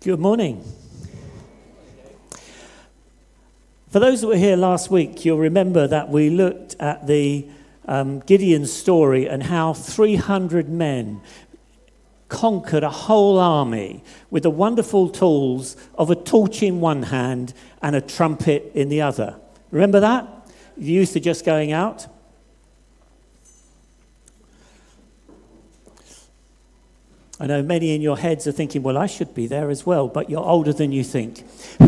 Good morning. For those that were here last week, you'll remember that we looked at the um, Gideon story and how 300 men conquered a whole army with the wonderful tools of a torch in one hand and a trumpet in the other. Remember that? The youth are just going out. I know many in your heads are thinking, well, I should be there as well, but you're older than you think.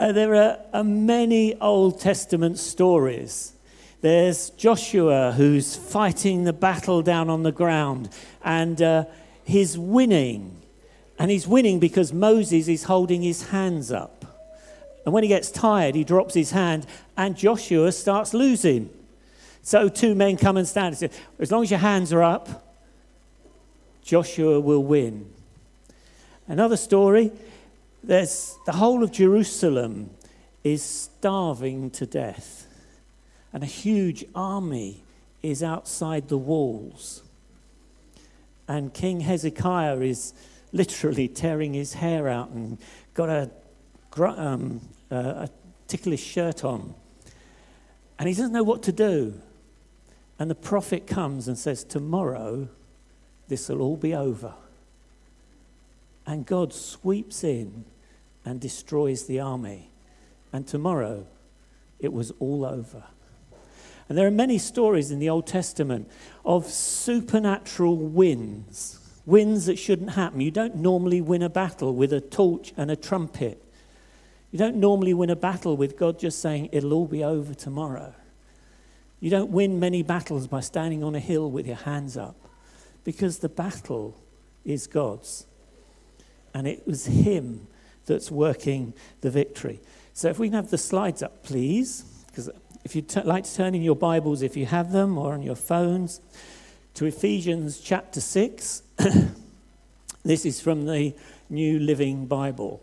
uh, there are, are many Old Testament stories. There's Joshua who's fighting the battle down on the ground, and uh, he's winning. And he's winning because Moses is holding his hands up. And when he gets tired, he drops his hand, and Joshua starts losing. So two men come and stand and say, As long as your hands are up, Joshua will win. Another story there's the whole of Jerusalem is starving to death, and a huge army is outside the walls. And King Hezekiah is literally tearing his hair out and got a, um, a ticklish shirt on. And he doesn't know what to do. And the prophet comes and says, Tomorrow, this will all be over. And God sweeps in and destroys the army. And tomorrow, it was all over. And there are many stories in the Old Testament of supernatural wins, wins that shouldn't happen. You don't normally win a battle with a torch and a trumpet. You don't normally win a battle with God just saying, it'll all be over tomorrow. You don't win many battles by standing on a hill with your hands up because the battle is God's. And it was Him that's working the victory. So if we can have the slides up, please, because if you'd t- like to turn in your Bibles, if you have them, or on your phones, to Ephesians chapter 6. this is from the New Living Bible.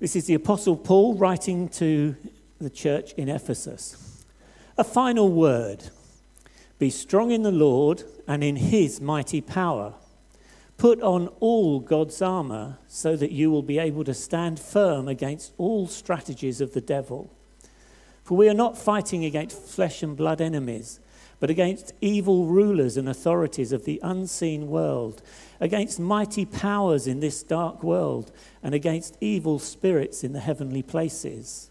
This is the Apostle Paul writing to the church in Ephesus. A final word Be strong in the Lord and in his mighty power. Put on all God's armor so that you will be able to stand firm against all strategies of the devil. For we are not fighting against flesh and blood enemies, but against evil rulers and authorities of the unseen world, against mighty powers in this dark world, and against evil spirits in the heavenly places.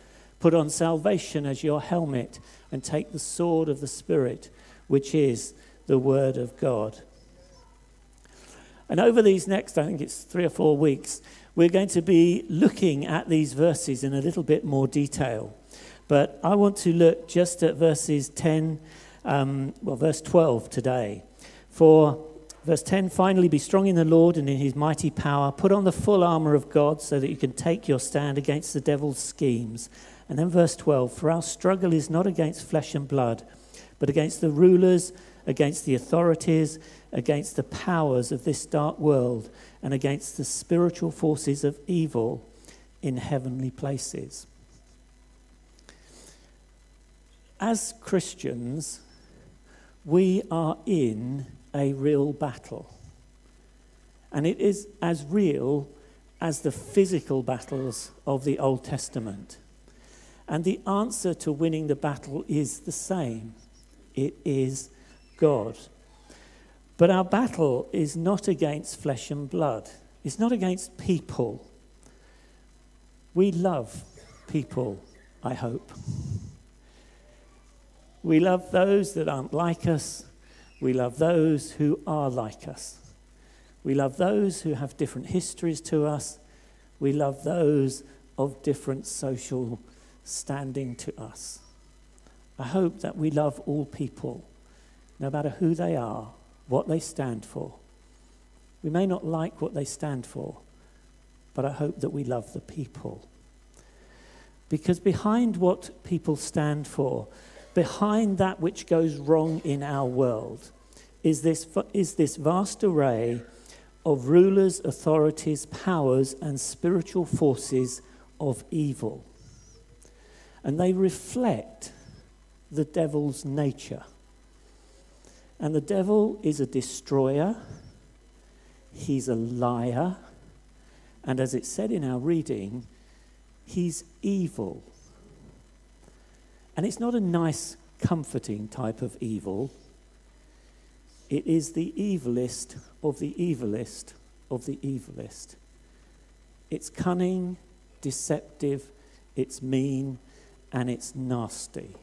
Put on salvation as your helmet and take the sword of the Spirit, which is the Word of God. And over these next, I think it's three or four weeks, we're going to be looking at these verses in a little bit more detail. But I want to look just at verses 10, um, well, verse 12 today. For verse 10 finally, be strong in the Lord and in his mighty power. Put on the full armor of God so that you can take your stand against the devil's schemes. And then verse 12 For our struggle is not against flesh and blood, but against the rulers, against the authorities, against the powers of this dark world, and against the spiritual forces of evil in heavenly places. As Christians, we are in a real battle. And it is as real as the physical battles of the Old Testament. And the answer to winning the battle is the same it is God. But our battle is not against flesh and blood, it's not against people. We love people, I hope. We love those that aren't like us. We love those who are like us. We love those who have different histories to us. We love those of different social standing to us. I hope that we love all people, no matter who they are, what they stand for, We may not like what they stand for, but I hope that we love the people. Because behind what people stand for, behind that which goes wrong in our world, is this, is this vast array of rulers, authorities, powers, and spiritual forces of evil. And they reflect the devil's nature. And the devil is a destroyer, he's a liar, and as it said in our reading, he's evil. And it's not a nice, comforting type of evil. It is the evilest of the evilest of the evilest. It's cunning, deceptive, it's mean, and it's nasty.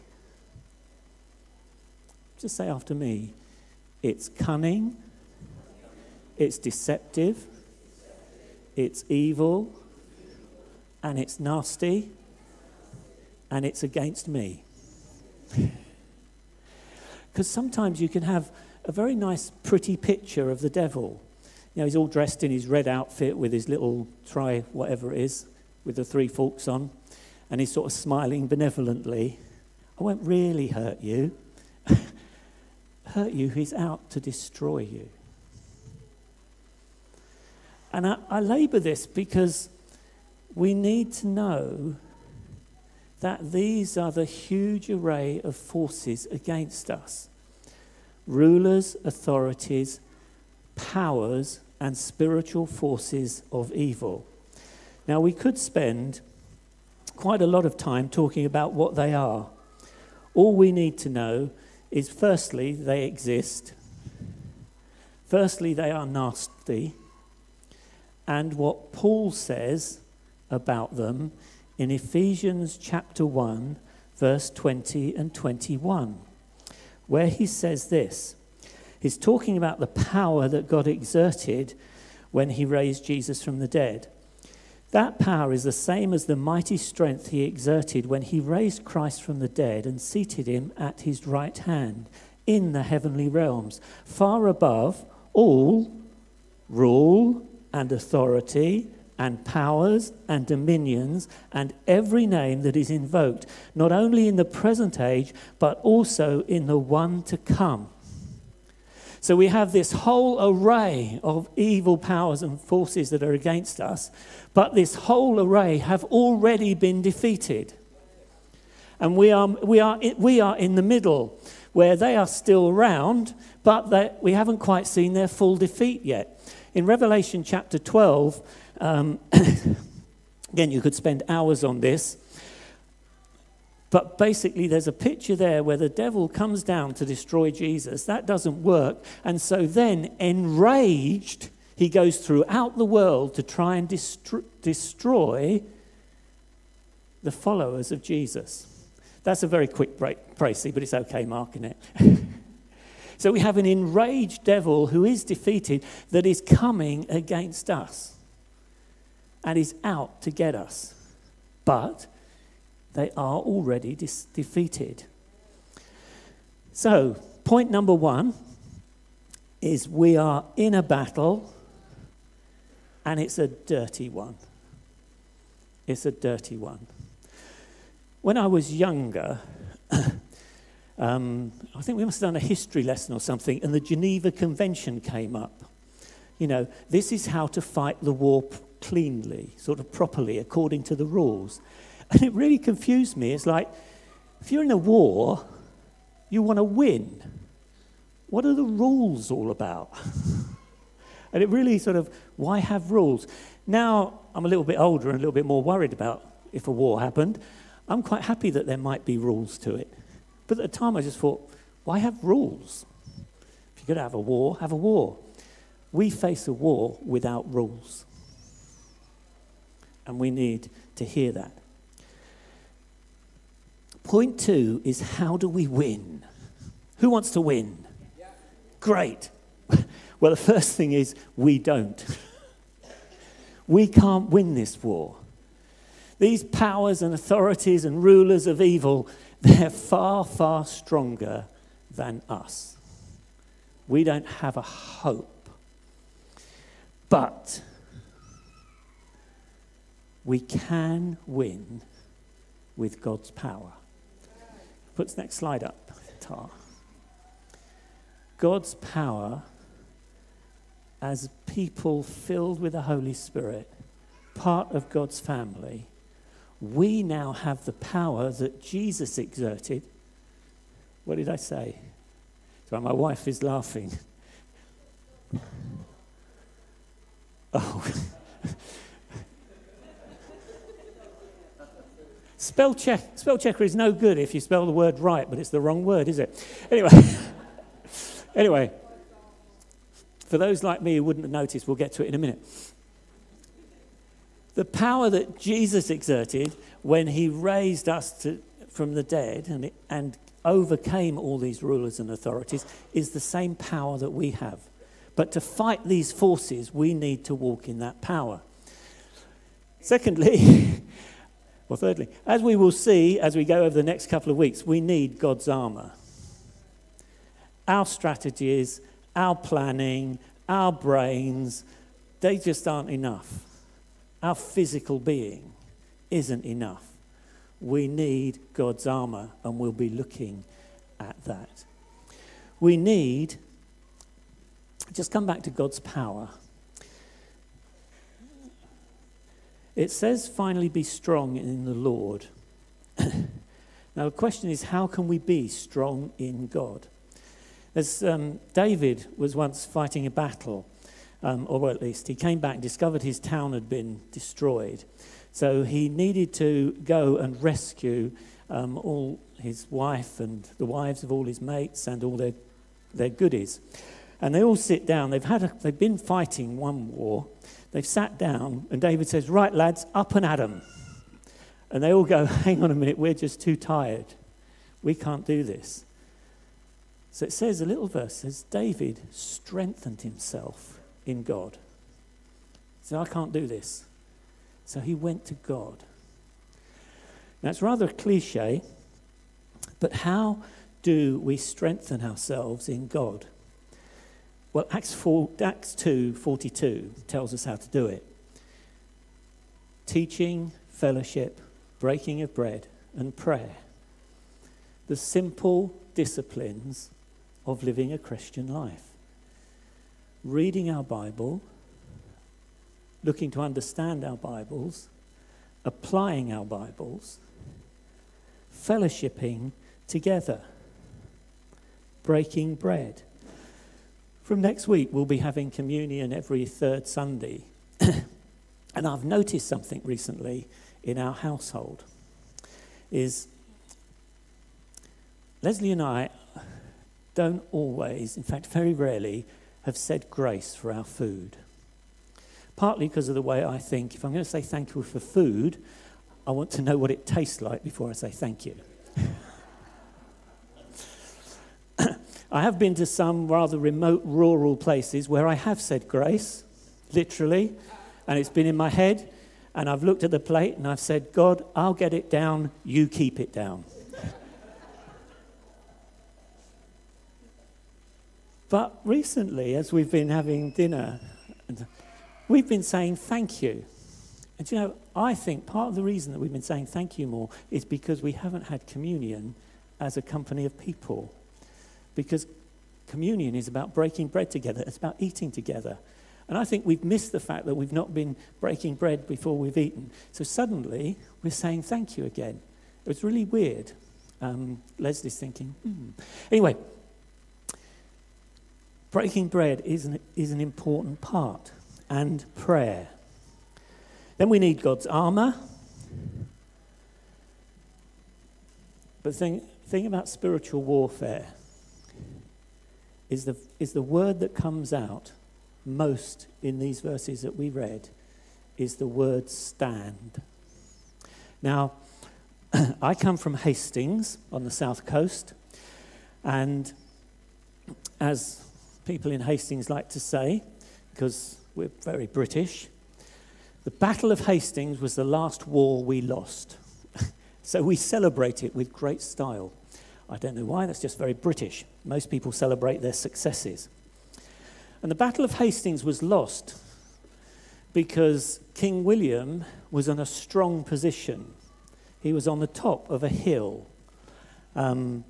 Just say after me it's cunning, it's deceptive, it's evil, and it's nasty, and it's against me. Because sometimes you can have a very nice, pretty picture of the devil. You know, he's all dressed in his red outfit with his little try, whatever it is, with the three forks on, and he's sort of smiling benevolently. I won't really hurt you. hurt you, he's out to destroy you. And I, I labour this because we need to know that these are the huge array of forces against us rulers, authorities, powers, and spiritual forces of evil. Now, we could spend quite a lot of time talking about what they are. All we need to know is firstly, they exist. Firstly, they are nasty. And what Paul says about them in Ephesians chapter 1, verse 20 and 21 where he says this. He's talking about the power that God exerted when he raised Jesus from the dead. That power is the same as the mighty strength he exerted when he raised Christ from the dead and seated him at his right hand in the heavenly realms, far above all rule and authority and powers and dominions and every name that is invoked, not only in the present age, but also in the one to come. So we have this whole array of evil powers and forces that are against us, but this whole array have already been defeated. And we are, we are, we are in the middle where they are still around, but we haven't quite seen their full defeat yet. In Revelation chapter 12, um, again, you could spend hours on this. But basically, there's a picture there where the devil comes down to destroy Jesus. That doesn't work. And so then, enraged, he goes throughout the world to try and destro- destroy the followers of Jesus. That's a very quick break, Tracy, but it's okay marking it. so we have an enraged devil who is defeated that is coming against us and is out to get us. But they are already dis- defeated. So, point number one is we are in a battle and it's a dirty one. It's a dirty one. When I was younger, um, I think we must have done a history lesson or something, and the Geneva Convention came up. You know, this is how to fight the war cleanly, sort of properly, according to the rules. And it really confused me. It's like, if you're in a war, you want to win. What are the rules all about? and it really sort of, why have rules? Now I'm a little bit older and a little bit more worried about if a war happened. I'm quite happy that there might be rules to it. But at the time I just thought, why have rules? If you're going to have a war, have a war. We face a war without rules and we need to hear that. Point two is how do we win? Who wants to win? Yeah. Great. Well, the first thing is we don't. we can't win this war. These powers and authorities and rulers of evil, they're far, far stronger than us. We don't have a hope. But we can win with God's power. Put the next slide up, Tar. God's power as people filled with the Holy Spirit, part of God's family, we now have the power that Jesus exerted. What did I say? So my wife is laughing. Oh. Spell check. Spell checker is no good if you spell the word right, but it's the wrong word, is it? Anyway. anyway. For those like me who wouldn't have noticed, we'll get to it in a minute. The power that Jesus exerted when he raised us to, from the dead and, and overcame all these rulers and authorities is the same power that we have. But to fight these forces, we need to walk in that power. Secondly, well, thirdly, as we will see as we go over the next couple of weeks, we need God's armor. Our strategies, our planning, our brains, they just aren't enough. Our physical being isn't enough. We need God's armor, and we'll be looking at that. We need just come back to God's power. It says, finally, be strong in the Lord. now, the question is, how can we be strong in God? As um, David was once fighting a battle, um, or at least he came back and discovered his town had been destroyed. So he needed to go and rescue um, all his wife and the wives of all his mates and all their, their goodies. And they all sit down. They've, had a, they've been fighting one war. They've sat down, and David says, Right, lads, up and at them. And they all go, Hang on a minute, we're just too tired. We can't do this. So it says, a little verse says, David strengthened himself in God. He said, I can't do this. So he went to God. Now it's rather a cliche, but how do we strengthen ourselves in God? Well, Acts, 4, Acts 2 42 tells us how to do it teaching, fellowship, breaking of bread, and prayer. The simple disciplines of living a Christian life. Reading our Bible, looking to understand our Bibles, applying our Bibles, fellowshipping together, breaking bread from next week, we'll be having communion every third Sunday. and I've noticed something recently in our household is Leslie and I don't always, in fact, very rarely, have said grace for our food. Partly because of the way I think if I'm going to say thank you for food, I want to know what it tastes like before I say thank you. I have been to some rather remote rural places where I have said grace, literally, and it's been in my head, and I've looked at the plate and I've said, God, I'll get it down, you keep it down. but recently, as we've been having dinner, we've been saying thank you. And you know, I think part of the reason that we've been saying thank you more is because we haven't had communion as a company of people because communion is about breaking bread together, it's about eating together. And I think we've missed the fact that we've not been breaking bread before we've eaten. So suddenly we're saying thank you again. It was really weird. Um, Leslie's thinking, hmm. Anyway, breaking bread is an, is an important part, and prayer. Then we need God's armor. But think, think about spiritual warfare is the, is the word that comes out most in these verses that we read is the word stand. Now, I come from Hastings on the south coast, and as people in Hastings like to say, because we're very British, the Battle of Hastings was the last war we lost. so we celebrate it with great style. I don't know why, that's just very British. Most people celebrate their successes. And the Battle of Hastings was lost because King William was in a strong position. He was on the top of a hill. Um,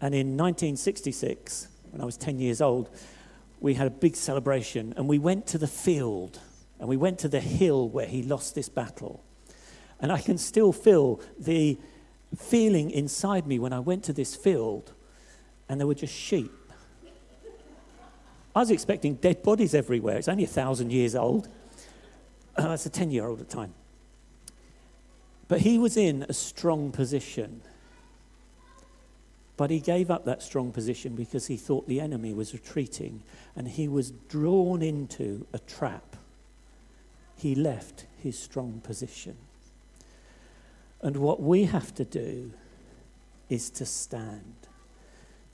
and in 1966, when I was 10 years old, we had a big celebration and we went to the field and we went to the hill where he lost this battle. And I can still feel the feeling inside me when I went to this field and there were just sheep. I was expecting dead bodies everywhere. It's only a thousand years old. Uh, that's a 10 year old at the time. But he was in a strong position. But he gave up that strong position because he thought the enemy was retreating and he was drawn into a trap. He left his strong position. And what we have to do is to stand,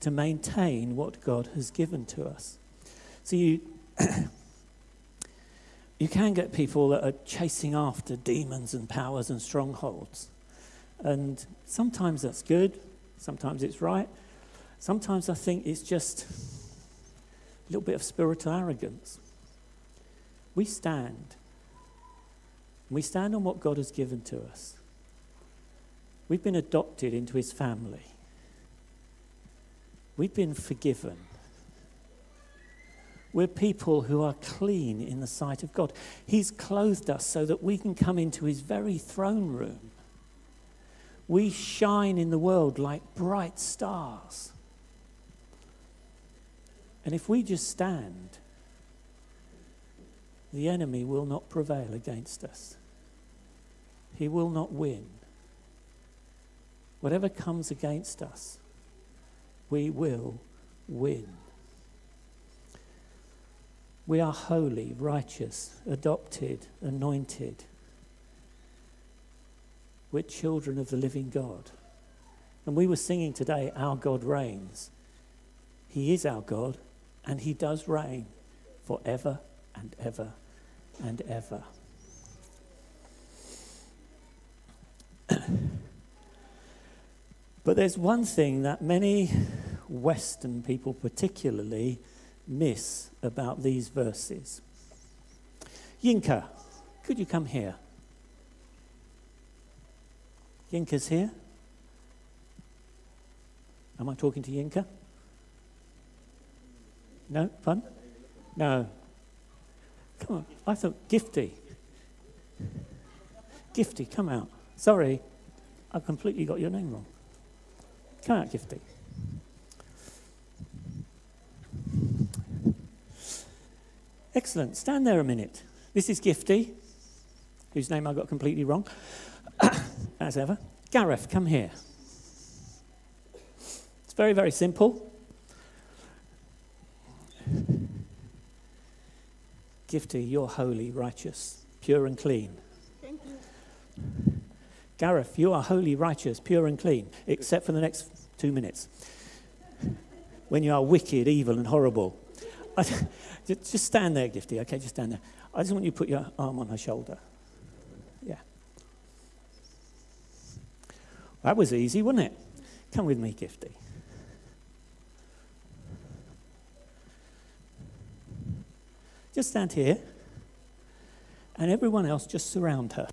to maintain what God has given to us. So you, you can get people that are chasing after demons and powers and strongholds. And sometimes that's good, Sometimes it's right. Sometimes I think it's just a little bit of spiritual arrogance. We stand. We stand on what God has given to us. We've been adopted into his family. We've been forgiven. We're people who are clean in the sight of God. He's clothed us so that we can come into his very throne room we shine in the world like bright stars. And if we just stand, the enemy will not prevail against us. He will not win. Whatever comes against us, we will win. We are holy, righteous, adopted, anointed. We're children of the living God. And we were singing today, Our God reigns. He is our God, and He does reign forever and ever and ever. but there's one thing that many Western people, particularly, miss about these verses. Yinka, could you come here? Yinka's here. Am I talking to Yinka? No? Fun? No. Come on. I thought Gifty. Gifty, come out. Sorry, I completely got your name wrong. Out, Gifty. Excellent. Stand there a minute. This is Gifty, whose name I got completely wrong as ever. Gareth, come here. It's very, very simple. Gifty, you're holy, righteous, pure and clean. Thank you. Gareth, you are holy, righteous, pure and clean, except for the next two minutes. When you are wicked, evil, and horrible. just stand there, Gifty, okay? Just stand there. I just want you to put your arm on her shoulder. Yeah. That was easy, wasn't it? Come with me, Gifty. Just stand here, and everyone else just surround her.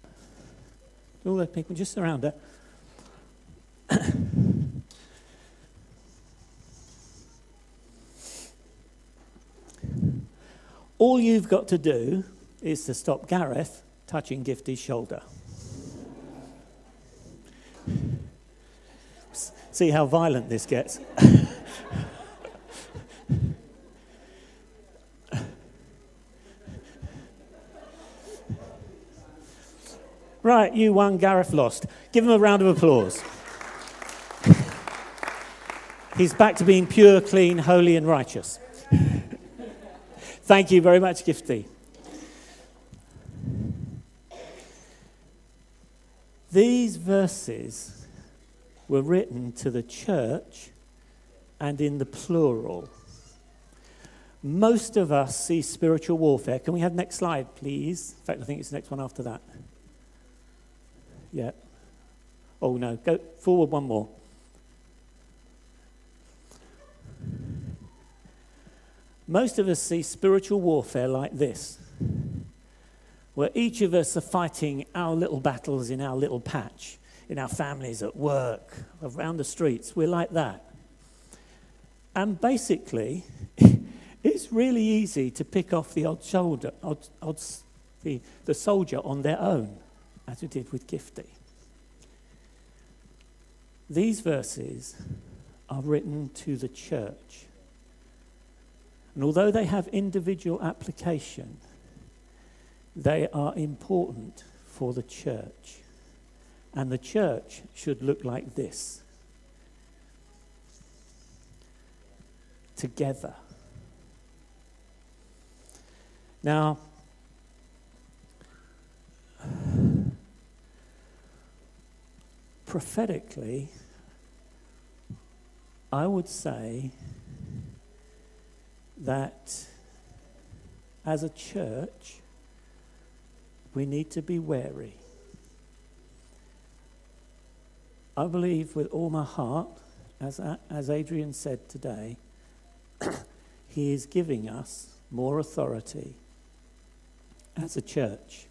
All the people just surround her. All you've got to do is to stop Gareth touching Gifty's shoulder. see how violent this gets. right, you won, Gareth lost. Give him a round of applause. He's back to being pure, clean, holy, and righteous. Thank you very much, Gifty. These verses were written to the church and in the plural. Most of us see spiritual warfare. Can we have next slide, please? In fact, I think it's the next one after that. Yeah. Oh, no. Go forward one more. Most of us see spiritual warfare like this where each of us are fighting our little battles in our little patch, in our families, at work, around the streets. We're like that. And basically, it's really easy to pick off the odd shoulder, odd, odd, the, the soldier on their own, as we did with Gifty. These verses are written to the church. And although they have individual application, they are important for the church. And the church should look like this together. Now, prophetically, I would say that as a church, we need to be wary. I believe with all my heart, as, as Adrian said today, he is giving us more authority as a church,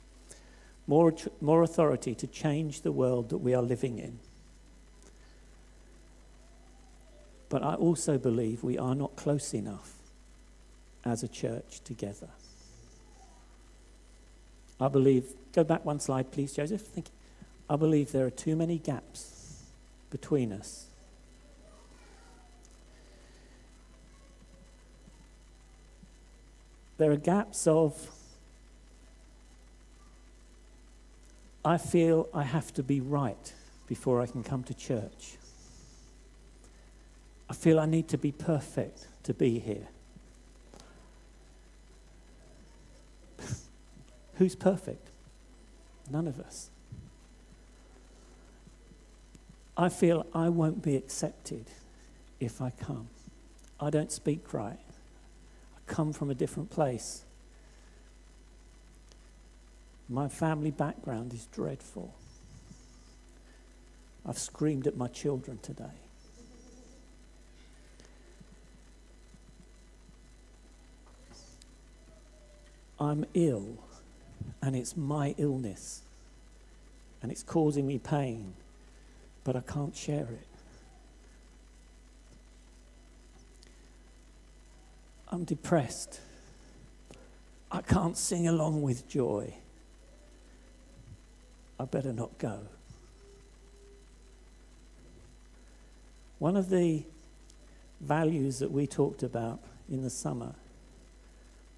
more, more authority to change the world that we are living in. But I also believe we are not close enough as a church together. I believe, go back one slide, please, Joseph. Thank you. I believe there are too many gaps between us. There are gaps of, I feel I have to be right before I can come to church. I feel I need to be perfect to be here. Who's perfect? None of us. I feel I won't be accepted if I come. I don't speak right. I come from a different place. My family background is dreadful. I've screamed at my children today. I'm ill and it's my illness and it's causing me pain, but I can't share it. I'm depressed. I can't sing along with joy. I better not go. One of the values that we talked about in the summer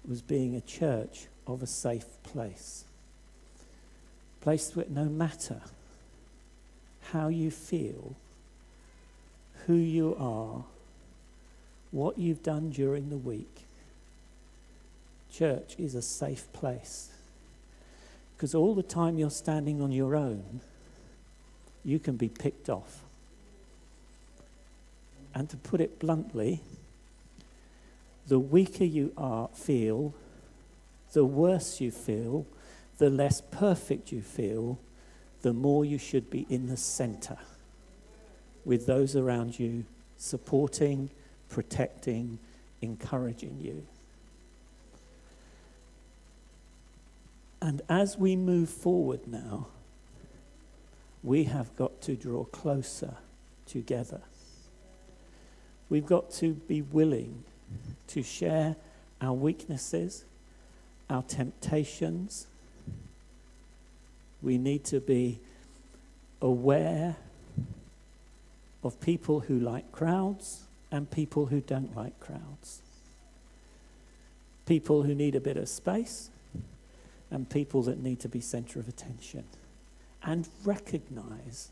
was being a church of a safe place. Place where no matter how you feel, who you are, what you've done during the week, church is a safe place. Because all the time you're standing on your own, you can be picked off. And to put it bluntly, the weaker you are, feel, the worse you feel, the less perfect you feel, the more you should be in the center with those around you supporting, protecting, encouraging you. And as we move forward now, we have got to draw closer together. We've got to be willing to share our weaknesses, our temptations. We need to be aware of people who like crowds and people who don't like crowds. People who need a bit of space and people that need to be center of attention. And recognize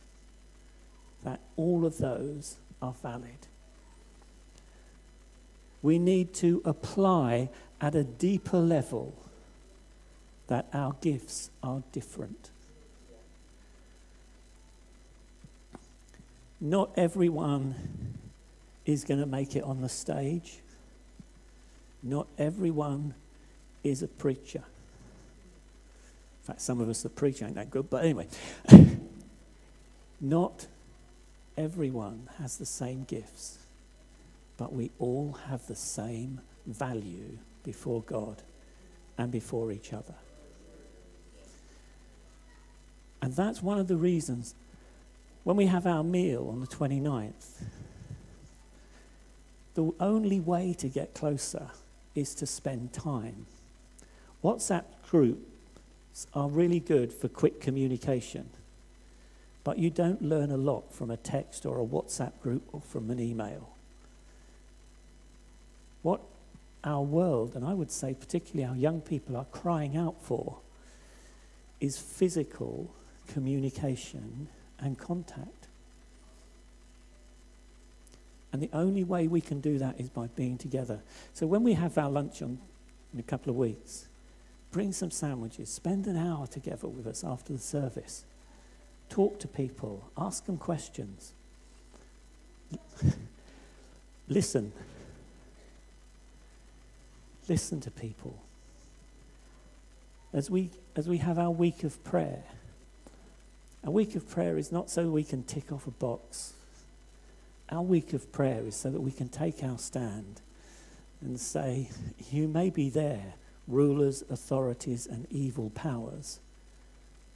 that all of those are valid. We need to apply at a deeper level that our gifts are different. Not everyone is going to make it on the stage. Not everyone is a preacher. In fact, some of us, the preacher ain't that good, but anyway. Not everyone has the same gifts but we all have the same value before God and before each other. And that's one of the reasons when we have our meal on the 29th, the only way to get closer is to spend time. WhatsApp groups are really good for quick communication, but you don't learn a lot from a text or a WhatsApp group or from an email. What our world, and I would say particularly our young people, are crying out for is physical communication and contact. And the only way we can do that is by being together. So when we have our lunch on, in a couple of weeks, bring some sandwiches, spend an hour together with us after the service. Talk to people, ask them questions. Listen. Listen to people. As we, as we have our week of prayer, a week of prayer is not so we can tick off a box. Our week of prayer is so that we can take our stand and say, You may be there, rulers, authorities, and evil powers,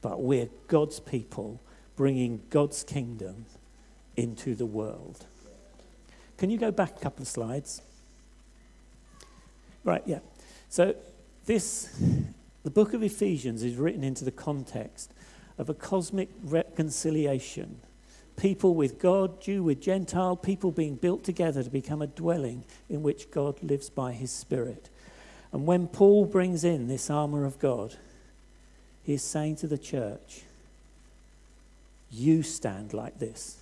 but we're God's people bringing God's kingdom into the world. Can you go back a couple of slides? Right, yeah. So, this, the book of Ephesians is written into the context of a cosmic reconciliation. People with God, Jew with Gentile, people being built together to become a dwelling in which God lives by his Spirit. And when Paul brings in this armor of God, he is saying to the church, You stand like this,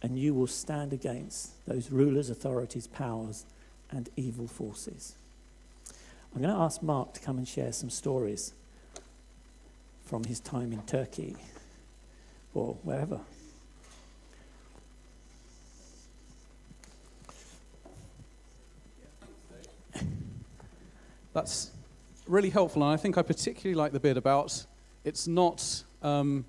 and you will stand against those rulers, authorities, powers, and evil forces. I'm going to ask Mark to come and share some stories from his time in Turkey or wherever. That's really helpful, and I think I particularly like the bit about it's not um,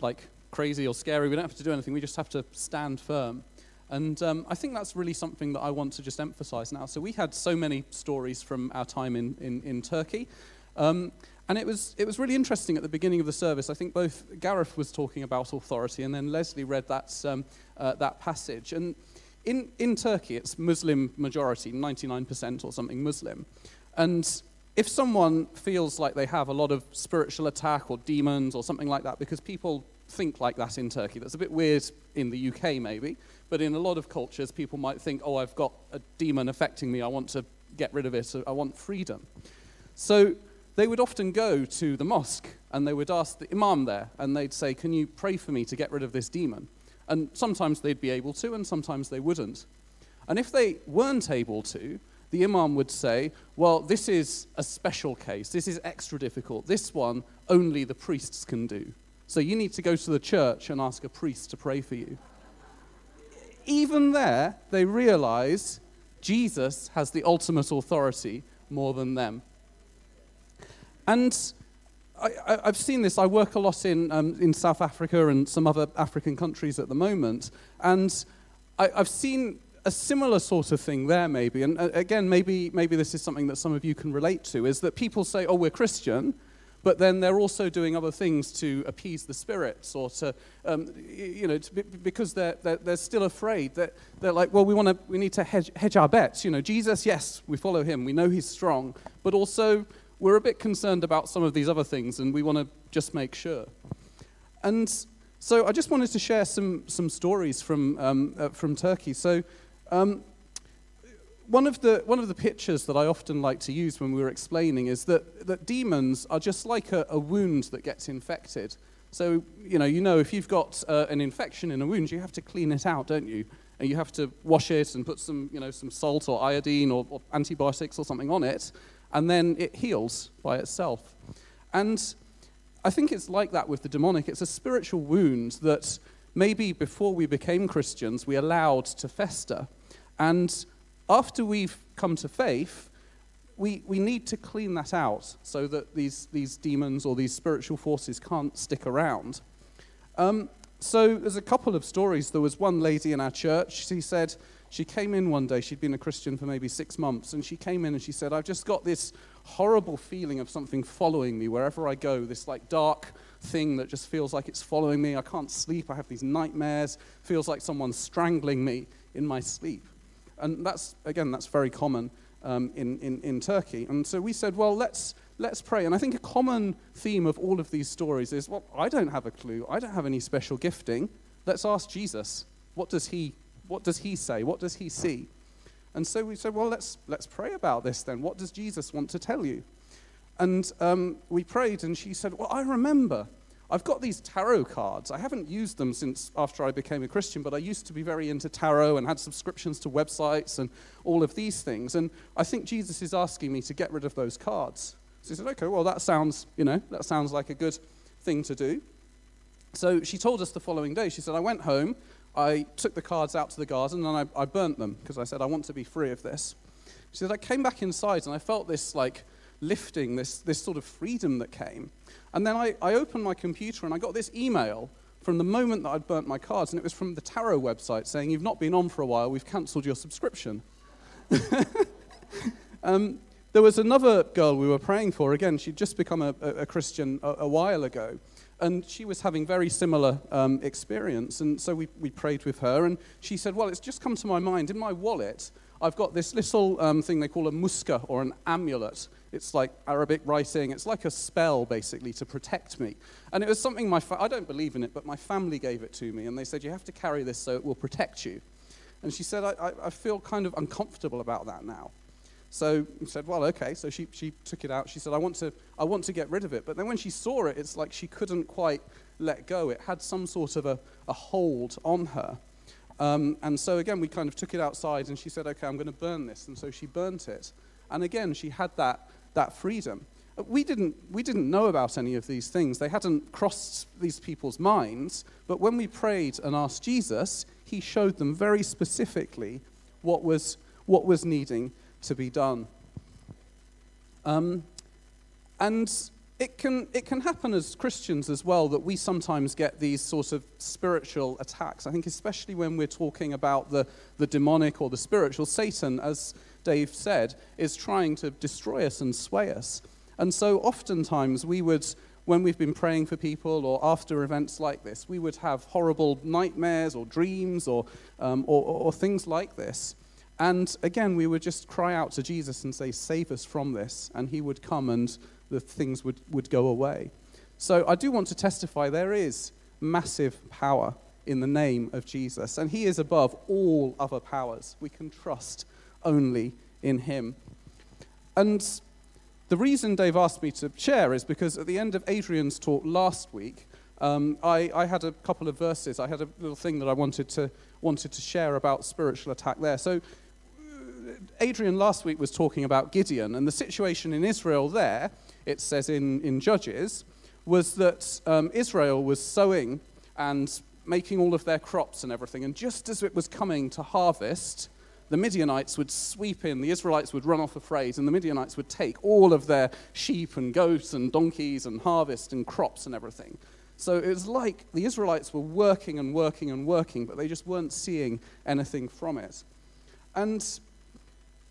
like crazy or scary. We don't have to do anything. We just have to stand firm. And um, I think that's really something that I want to just emphasize now. So we had so many stories from our time in, in, in Turkey. Um, and it was, it was really interesting at the beginning of the service. I think both Gareth was talking about authority, and then Leslie read that, um, uh, that passage. And in, in Turkey, it's Muslim majority, 99% or something Muslim. And if someone feels like they have a lot of spiritual attack or demons or something like that, because people think like that in Turkey, that's a bit weird in the UK maybe, but in a lot of cultures, people might think, oh, I've got a demon affecting me, I want to get rid of it, I want freedom. So they would often go to the mosque and they would ask the imam there, and they'd say, Can you pray for me to get rid of this demon? And sometimes they'd be able to, and sometimes they wouldn't. And if they weren't able to, the imam would say, Well, this is a special case. This is extra difficult. This one only the priests can do. So you need to go to the church and ask a priest to pray for you. Even there, they realize Jesus has the ultimate authority more than them. And I, have seen this. I work a lot in, um, in South Africa and some other African countries at the moment. And I, have seen a similar sort of thing there, maybe. And uh, again, maybe, maybe this is something that some of you can relate to is that people say, oh, we're Christian. But then they're also doing other things to appease the spirits or to, um, you know, to, because they're, they're, they're, still afraid. They're, they're like, well, we, wanna, we need to hedge, hedge our bets. You know, Jesus, yes, we follow him. We know he's strong. But also, we're a bit concerned about some of these other things, and we want to just make sure. And so I just wanted to share some, some stories from, um, uh, from Turkey. So um, one, of the, one of the pictures that I often like to use when we were explaining is that, that demons are just like a, a wound that gets infected. So, you know, you know if you've got uh, an infection in a wound, you have to clean it out, don't you? And you have to wash it and put some, you know, some salt or iodine or, or antibiotics or something on it and then it heals by itself. And I think it's like that with the demonic. It's a spiritual wound that maybe before we became Christians, we allowed to fester. And after we've come to faith, we, we need to clean that out so that these, these demons or these spiritual forces can't stick around. Um, so there's a couple of stories. There was one lady in our church. She said she came in one day, she'd been a Christian for maybe six months, and she came in and she said, I've just got this horrible feeling of something following me wherever I go, this like dark thing that just feels like it's following me. I can't sleep. I have these nightmares. Feels like someone's strangling me in my sleep. And that's, again, that's very common um, in, in, in Turkey. And so we said, well, let's, let's pray. And I think a common theme of all of these stories is, well, I don't have a clue. I don't have any special gifting. Let's ask Jesus. What does he, what does he say? What does he see? And so we said, well, let's, let's pray about this then. What does Jesus want to tell you? And um, we prayed, and she said, well, I remember. I've got these tarot cards. I haven't used them since after I became a Christian, but I used to be very into tarot and had subscriptions to websites and all of these things. And I think Jesus is asking me to get rid of those cards. So he said, okay, well, that sounds, you know, that sounds like a good thing to do. So she told us the following day, she said, I went home, I took the cards out to the garden, and I, I burnt them because I said, I want to be free of this. She said, I came back inside and I felt this like lifting, this, this sort of freedom that came. And then I, I opened my computer and I got this email from the moment that I'd burnt my cards, and it was from the Tarot website saying, You've not been on for a while, we've cancelled your subscription. um, there was another girl we were praying for. Again, she'd just become a, a Christian a, a, while ago. And she was having very similar um, experience. And so we, we prayed with her. And she said, Well, it's just come to my mind. In my wallet, I've got this little um, thing they call a muska or an amulet. It's like Arabic writing. It's like a spell, basically, to protect me. And it was something my fa- I don't believe in it, but my family gave it to me. And they said, You have to carry this so it will protect you. And she said, I, I, I feel kind of uncomfortable about that now. So he said, well, okay. So she, she took it out. She said, I want, to, I want to get rid of it. But then when she saw it, it's like she couldn't quite let go. It had some sort of a, a hold on her. Um, and so again, we kind of took it outside and she said, okay, I'm going to burn this. And so she burnt it. And again, she had that, that freedom. Uh, we didn't, we didn't know about any of these things. They hadn't crossed these people's minds. But when we prayed and asked Jesus, he showed them very specifically what was, what was needing to be done. Um, and it can, it can happen as Christians as well that we sometimes get these sort of spiritual attacks. I think, especially when we're talking about the, the demonic or the spiritual, Satan, as Dave said, is trying to destroy us and sway us. And so, oftentimes, we would, when we've been praying for people or after events like this, we would have horrible nightmares or dreams or, um, or, or things like this. And again, we would just cry out to Jesus and say, Save us from this. And he would come and the things would, would go away. So I do want to testify there is massive power in the name of Jesus. And he is above all other powers. We can trust only in him. And the reason Dave asked me to share is because at the end of Adrian's talk last week, um, I, I, had a couple of verses. I had a little thing that I wanted to, wanted to share about spiritual attack there. So Adrian last week was talking about Gideon, and the situation in Israel there, it says in, in Judges, was that um, Israel was sowing and making all of their crops and everything. And just as it was coming to harvest, the Midianites would sweep in, the Israelites would run off afraid, and the Midianites would take all of their sheep and goats and donkeys and harvest and crops and everything. So it was like the Israelites were working and working and working, but they just weren't seeing anything from it. And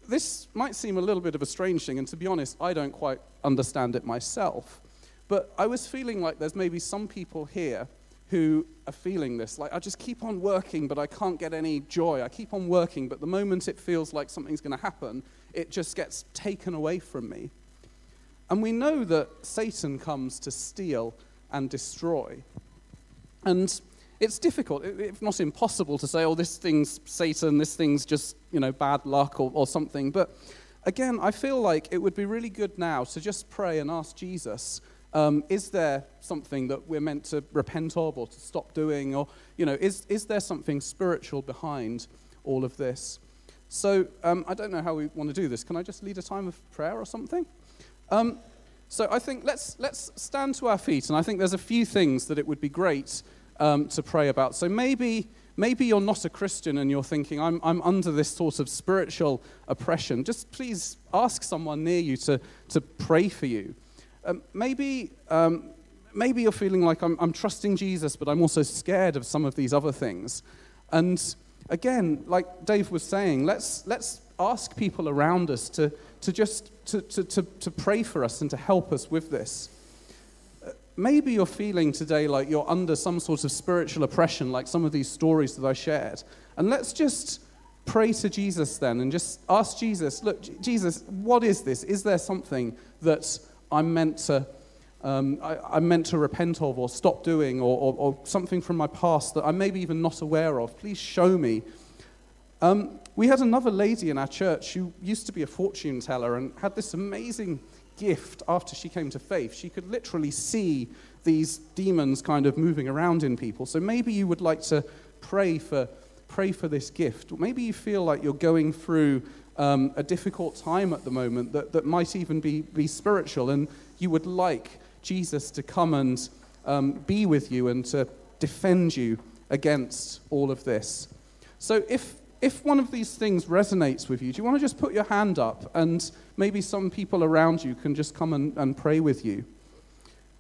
this might seem a little bit of a strange thing, and to be honest, I don't quite understand it myself. But I was feeling like there's maybe some people here who are feeling this. Like, I just keep on working, but I can't get any joy. I keep on working, but the moment it feels like something's going to happen, it just gets taken away from me. And we know that Satan comes to steal and destroy. And it's difficult, if not impossible, to say, oh, this thing's Satan, this thing's just, you know, bad luck or, or something. But again, I feel like it would be really good now to just pray and ask Jesus, um, is there something that we're meant to repent of or to stop doing? Or, you know, is, is there something spiritual behind all of this? So um, I don't know how we want to do this. Can I just lead a time of prayer or something? Um, so I think let's, let's stand to our feet. And I think there's a few things that it would be great um, to pray about. So maybe, maybe you're not a Christian and you're thinking, I'm, I'm under this sort of spiritual oppression. Just please ask someone near you to, to pray for you. Um, maybe, um, maybe you're feeling like I'm, I'm trusting Jesus, but I'm also scared of some of these other things. And again, like Dave was saying, let's, let's ask people around us to, to just to, to, to, to pray for us and to help us with this maybe you're feeling today like you're under some sort of spiritual oppression, like some of these stories that I shared. And let's just pray to Jesus then and just ask Jesus, look, Jesus, what is this? Is there something that I'm meant to, um, I, am meant to repent of or stop doing or, or, or, something from my past that I'm maybe even not aware of? Please show me. Um, we had another lady in our church who used to be a fortune teller and had this amazing gift after she came to faith. She could literally see these demons kind of moving around in people. So maybe you would like to pray for, pray for this gift. Maybe you feel like you're going through um, a difficult time at the moment that, that might even be, be spiritual, and you would like Jesus to come and um, be with you and to defend you against all of this. So if if one of these things resonates with you, do you want to just put your hand up and maybe some people around you can just come and, and pray with you?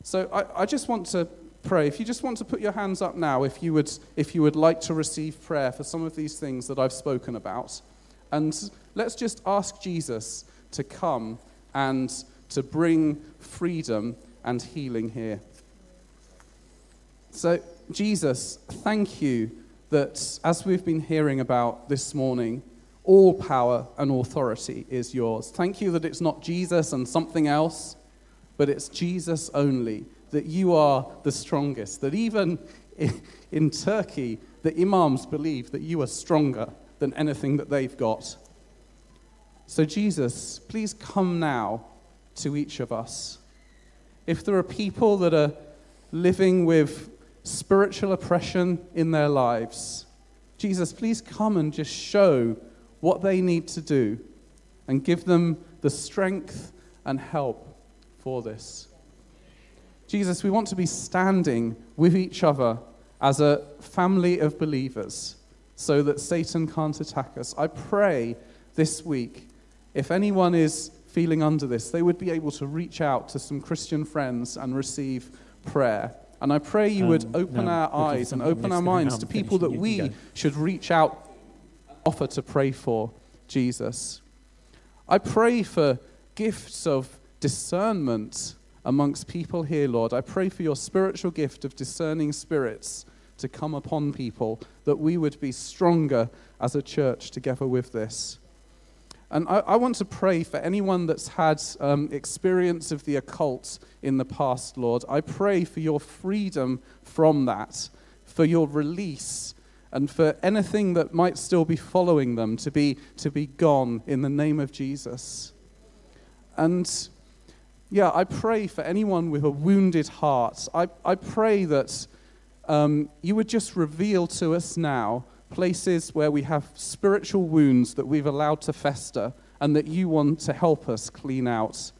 So I, I just want to pray. If you just want to put your hands up now, if you, would, if you would like to receive prayer for some of these things that I've spoken about. And let's just ask Jesus to come and to bring freedom and healing here. So, Jesus, thank you that, as we've been hearing about this morning, all power and authority is yours. Thank you that it's not Jesus and something else, but it's Jesus only, that you are the strongest, that even in Turkey, the imams believe that you are stronger than anything that they've got. So, Jesus, please come now to each of us. If there are people that are living with spiritual oppression in their lives. Jesus, please come and just show what they need to do and give them the strength and help for this. Jesus, we want to be standing with each other as a family of believers so that Satan can't attack us. I pray this week, if anyone is feeling under this, they would be able to reach out to some Christian friends and receive prayer. And I pray you would um, open no, our eyes and open our minds to people that we should reach out, offer to pray for Jesus. I pray for gifts of discernment amongst people here, Lord. I pray for your spiritual gift of discerning spirits to come upon people, that we would be stronger as a church together with this. And I, I, want to pray for anyone that's had um, experience of the occult in the past, Lord. I pray for your freedom from that, for your release, and for anything that might still be following them to be, to be gone in the name of Jesus. And yeah, I pray for anyone with a wounded heart. I, I pray that um, you would just reveal to us now places where we have spiritual wounds that we've allowed to fester and that you want to help us clean out.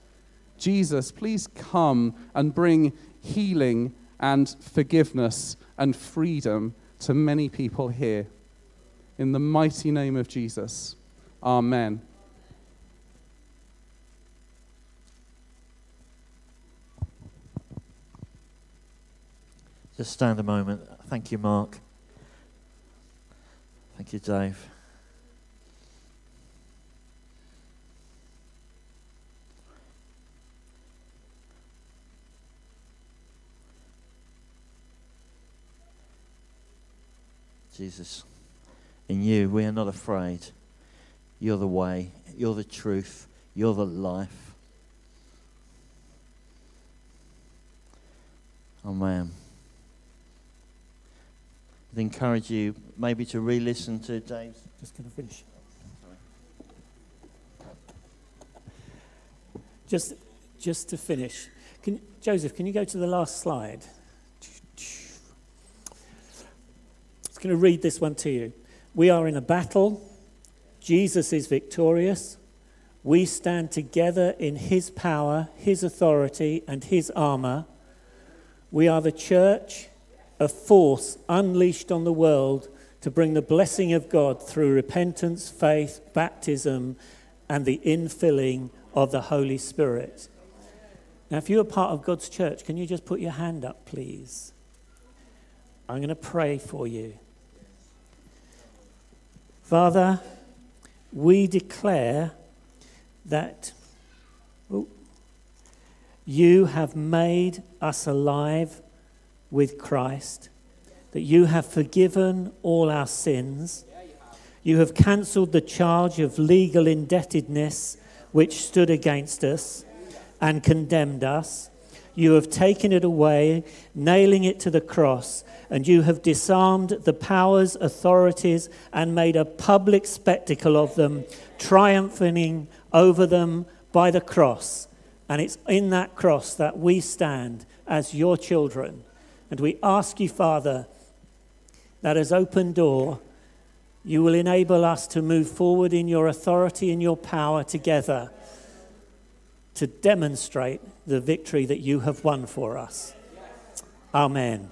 Jesus, please come and bring healing and forgiveness and freedom to many people here. In the mighty name of Jesus. Amen. Just stand a moment. Thank you, Mark. Thank you, Dave. Jesus, in you we are not afraid. You're the way, you're the truth, you're the life. Amen. I'd encourage you maybe to re listen to Dave's. Just going to finish. Just, just to finish, can, Joseph, can you go to the last slide? I'm going to read this one to you. We are in a battle. Jesus is victorious. We stand together in his power, his authority, and his armor. We are the church a force unleashed on the world to bring the blessing of God through repentance, faith, baptism, and the infilling of the Holy Spirit. Now, if you're part of God's church, can you just put your hand up, please? I'm going to pray for you. Father, we declare that you have made us alive with Christ, that you have forgiven all our sins. You have cancelled the charge of legal indebtedness which stood against us and condemned us. You have taken it away, nailing it to the cross, and you have disarmed the powers, authorities, and made a public spectacle of them, triumphing over them by the cross. And it's in that cross that we stand as your children. And we ask you, Father, that as open door, you will enable us to move forward in your authority and your power together to demonstrate the victory that you have won for us. Amen.